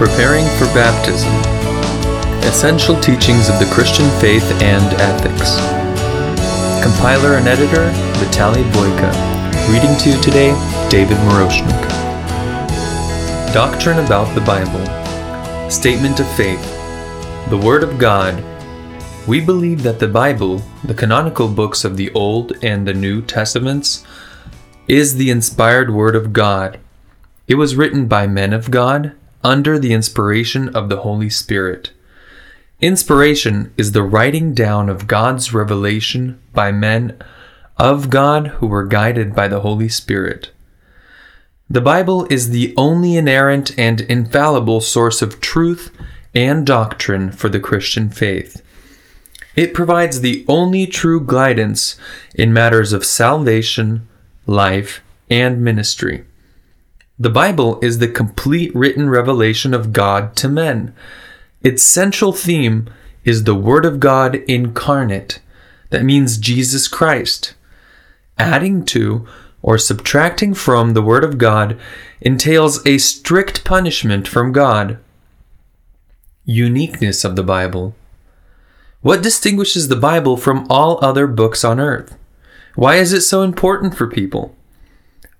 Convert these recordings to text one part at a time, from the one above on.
Preparing for Baptism Essential Teachings of the Christian Faith and Ethics. Compiler and editor Vitaly Boyka. Reading to you today David Moroshnik. Doctrine about the Bible. Statement of Faith. The Word of God. We believe that the Bible, the canonical books of the Old and the New Testaments, is the inspired Word of God. It was written by men of God under the inspiration of the Holy Spirit. Inspiration is the writing down of God's revelation by men of God who were guided by the Holy Spirit. The Bible is the only inerrant and infallible source of truth and doctrine for the Christian faith. It provides the only true guidance in matters of salvation, life, and ministry. The Bible is the complete written revelation of God to men. Its central theme is the Word of God incarnate. That means Jesus Christ. Adding to or subtracting from the Word of God entails a strict punishment from God. Uniqueness of the Bible. What distinguishes the Bible from all other books on earth? Why is it so important for people?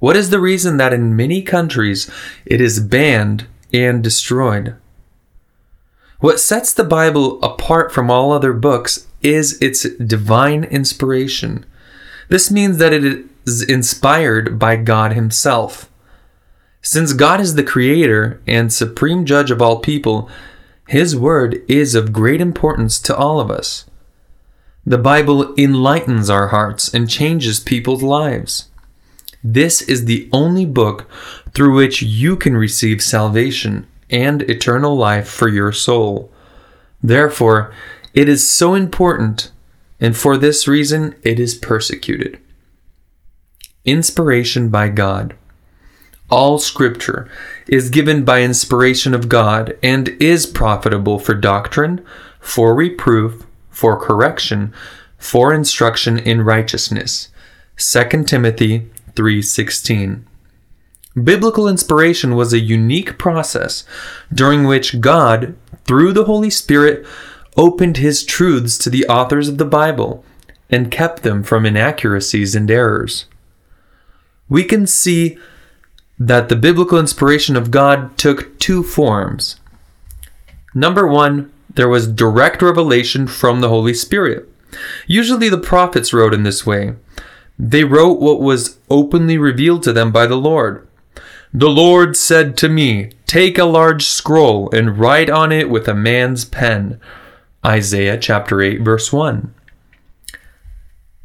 What is the reason that in many countries it is banned and destroyed? What sets the Bible apart from all other books is its divine inspiration. This means that it is inspired by God Himself. Since God is the creator and supreme judge of all people, His word is of great importance to all of us. The Bible enlightens our hearts and changes people's lives. This is the only book through which you can receive salvation and eternal life for your soul. Therefore, it is so important, and for this reason it is persecuted. Inspiration by God. All scripture is given by inspiration of God and is profitable for doctrine, for reproof, for correction, for instruction in righteousness. 2 Timothy 3:16. Biblical inspiration was a unique process during which God, through the Holy Spirit, opened his truths to the authors of the Bible and kept them from inaccuracies and errors. We can see that the biblical inspiration of God took two forms. Number one, there was direct revelation from the Holy Spirit. Usually the prophets wrote in this way. They wrote what was openly revealed to them by the Lord. The Lord said to me, Take a large scroll and write on it with a man's pen. Isaiah chapter 8, verse 1.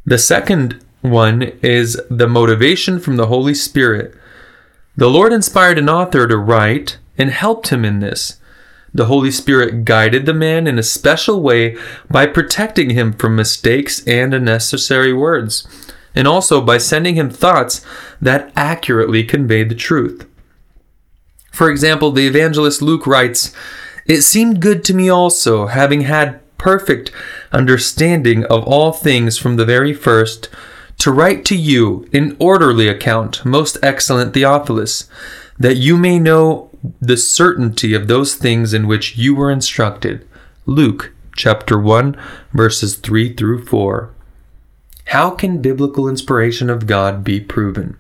The second one is the motivation from the Holy Spirit. The Lord inspired an author to write and helped him in this. The Holy Spirit guided the man in a special way by protecting him from mistakes and unnecessary words and also by sending him thoughts that accurately convey the truth. For example, the evangelist Luke writes, It seemed good to me also, having had perfect understanding of all things from the very first, to write to you in orderly account, most excellent Theophilus, that you may know the certainty of those things in which you were instructed. Luke chapter 1 verses 3 through 4. How can biblical inspiration of God be proven?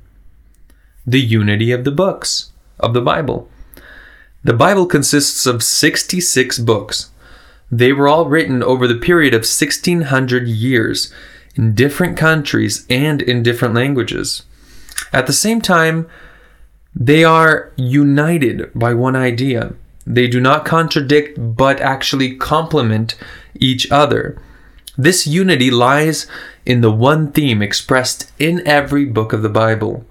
The unity of the books of the Bible. The Bible consists of 66 books. They were all written over the period of 1600 years in different countries and in different languages. At the same time, they are united by one idea. They do not contradict but actually complement each other. This unity lies in the one theme expressed in every book of the Bible.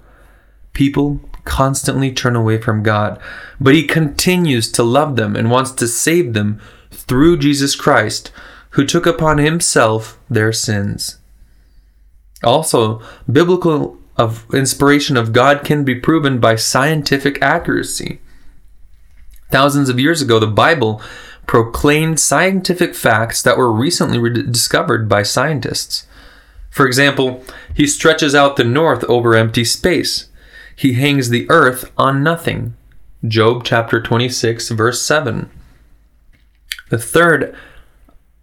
People constantly turn away from God, but He continues to love them and wants to save them through Jesus Christ, who took upon Himself their sins. Also, biblical of inspiration of God can be proven by scientific accuracy. Thousands of years ago, the Bible proclaimed scientific facts that were recently rediscovered by scientists. For example, he stretches out the north over empty space. He hangs the earth on nothing. Job chapter 26, verse 7. The third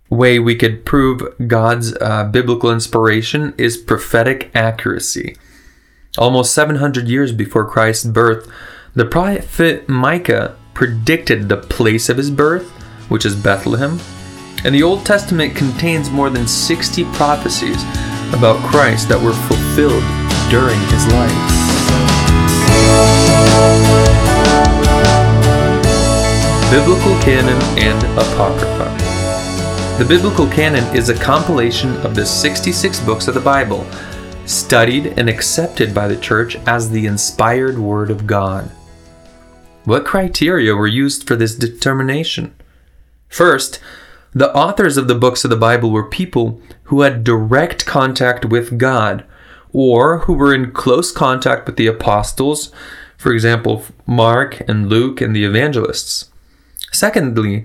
way we could prove God's uh, biblical inspiration is prophetic accuracy. Almost 700 years before Christ's birth, the prophet Micah predicted the place of his birth, which is Bethlehem, and the Old Testament contains more than 60 prophecies about Christ that were fulfilled during his life. Biblical Canon and Apocrypha The Biblical Canon is a compilation of the 66 books of the Bible, studied and accepted by the Church as the inspired Word of God. What criteria were used for this determination? First, the authors of the books of the Bible were people who had direct contact with God or who were in close contact with the apostles, for example, Mark and Luke and the evangelists. Secondly,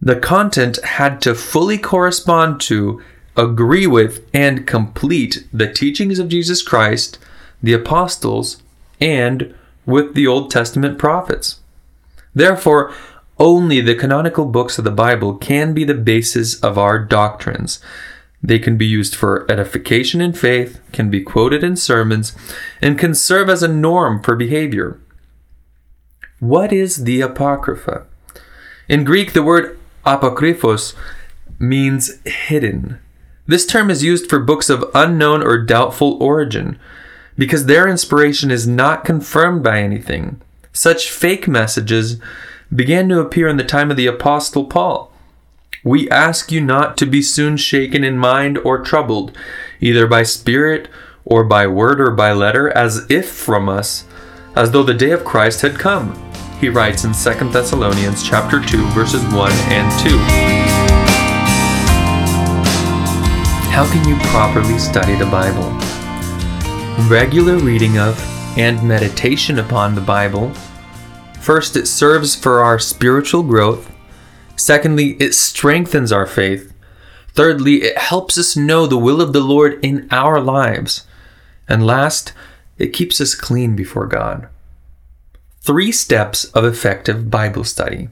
the content had to fully correspond to, agree with, and complete the teachings of Jesus Christ, the apostles, and with the Old Testament prophets. Therefore, only the canonical books of the Bible can be the basis of our doctrines. They can be used for edification in faith, can be quoted in sermons, and can serve as a norm for behavior. What is the Apocrypha? In Greek, the word apokryphos means hidden. This term is used for books of unknown or doubtful origin because their inspiration is not confirmed by anything. Such fake messages began to appear in the time of the Apostle Paul. We ask you not to be soon shaken in mind or troubled, either by spirit or by word or by letter, as if from us, as though the day of Christ had come. He writes in 2 Thessalonians chapter 2 verses 1 and 2. How can you properly study the Bible? Regular reading of and meditation upon the Bible First, it serves for our spiritual growth. Secondly, it strengthens our faith. Thirdly, it helps us know the will of the Lord in our lives. And last, it keeps us clean before God. Three steps of effective Bible study.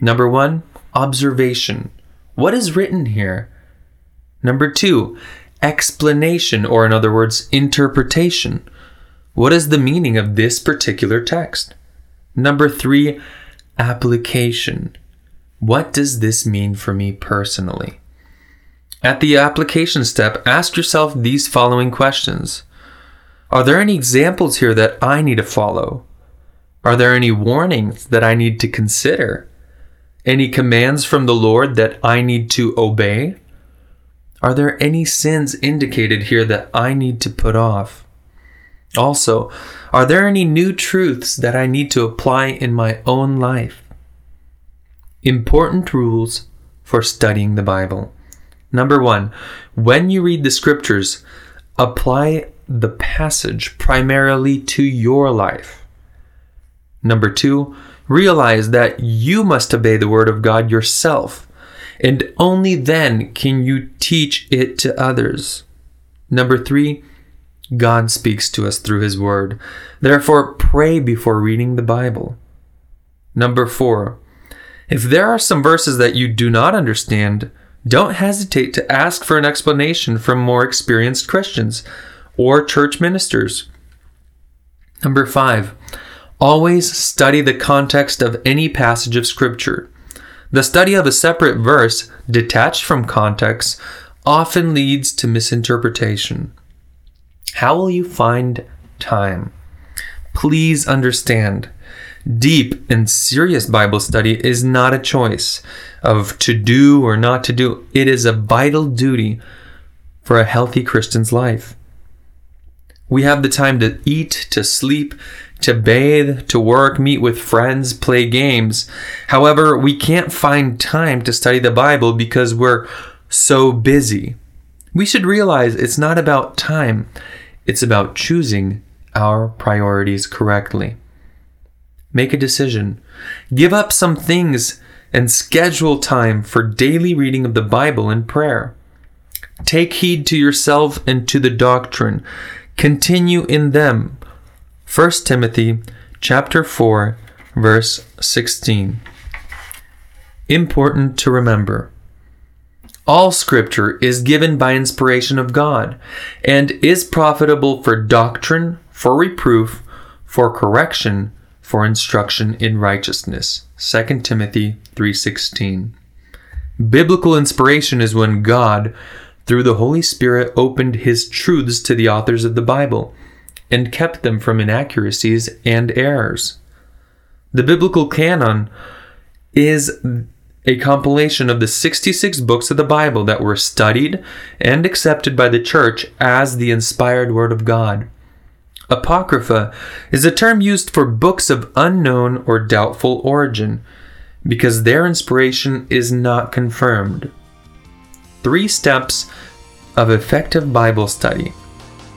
Number one, observation. What is written here? Number two, explanation, or in other words, interpretation. What is the meaning of this particular text? Number three, application. What does this mean for me personally? At the application step, ask yourself these following questions Are there any examples here that I need to follow? Are there any warnings that I need to consider? Any commands from the Lord that I need to obey? Are there any sins indicated here that I need to put off? Also, are there any new truths that I need to apply in my own life? Important rules for studying the Bible. Number one, when you read the scriptures, apply the passage primarily to your life. Number two, realize that you must obey the Word of God yourself, and only then can you teach it to others. Number three, God speaks to us through His Word. Therefore, pray before reading the Bible. Number four, if there are some verses that you do not understand, don't hesitate to ask for an explanation from more experienced Christians or church ministers. Number five, always study the context of any passage of Scripture. The study of a separate verse, detached from context, often leads to misinterpretation. How will you find time? Please understand, deep and serious Bible study is not a choice of to do or not to do. It is a vital duty for a healthy Christian's life. We have the time to eat, to sleep, to bathe, to work, meet with friends, play games. However, we can't find time to study the Bible because we're so busy. We should realize it's not about time, it's about choosing our priorities correctly. Make a decision. Give up some things and schedule time for daily reading of the Bible and prayer. Take heed to yourself and to the doctrine. Continue in them. 1 Timothy chapter 4, verse 16. Important to remember. All scripture is given by inspiration of God and is profitable for doctrine, for reproof, for correction, for instruction in righteousness. 2 Timothy 3:16. Biblical inspiration is when God, through the Holy Spirit, opened his truths to the authors of the Bible and kept them from inaccuracies and errors. The biblical canon is a compilation of the 66 books of the Bible that were studied and accepted by the church as the inspired Word of God. Apocrypha is a term used for books of unknown or doubtful origin because their inspiration is not confirmed. Three steps of effective Bible study.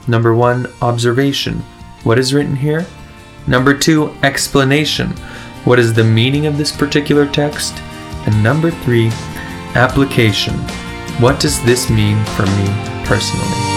Number one, observation. What is written here? Number two, explanation. What is the meaning of this particular text? And number three, application. What does this mean for me personally?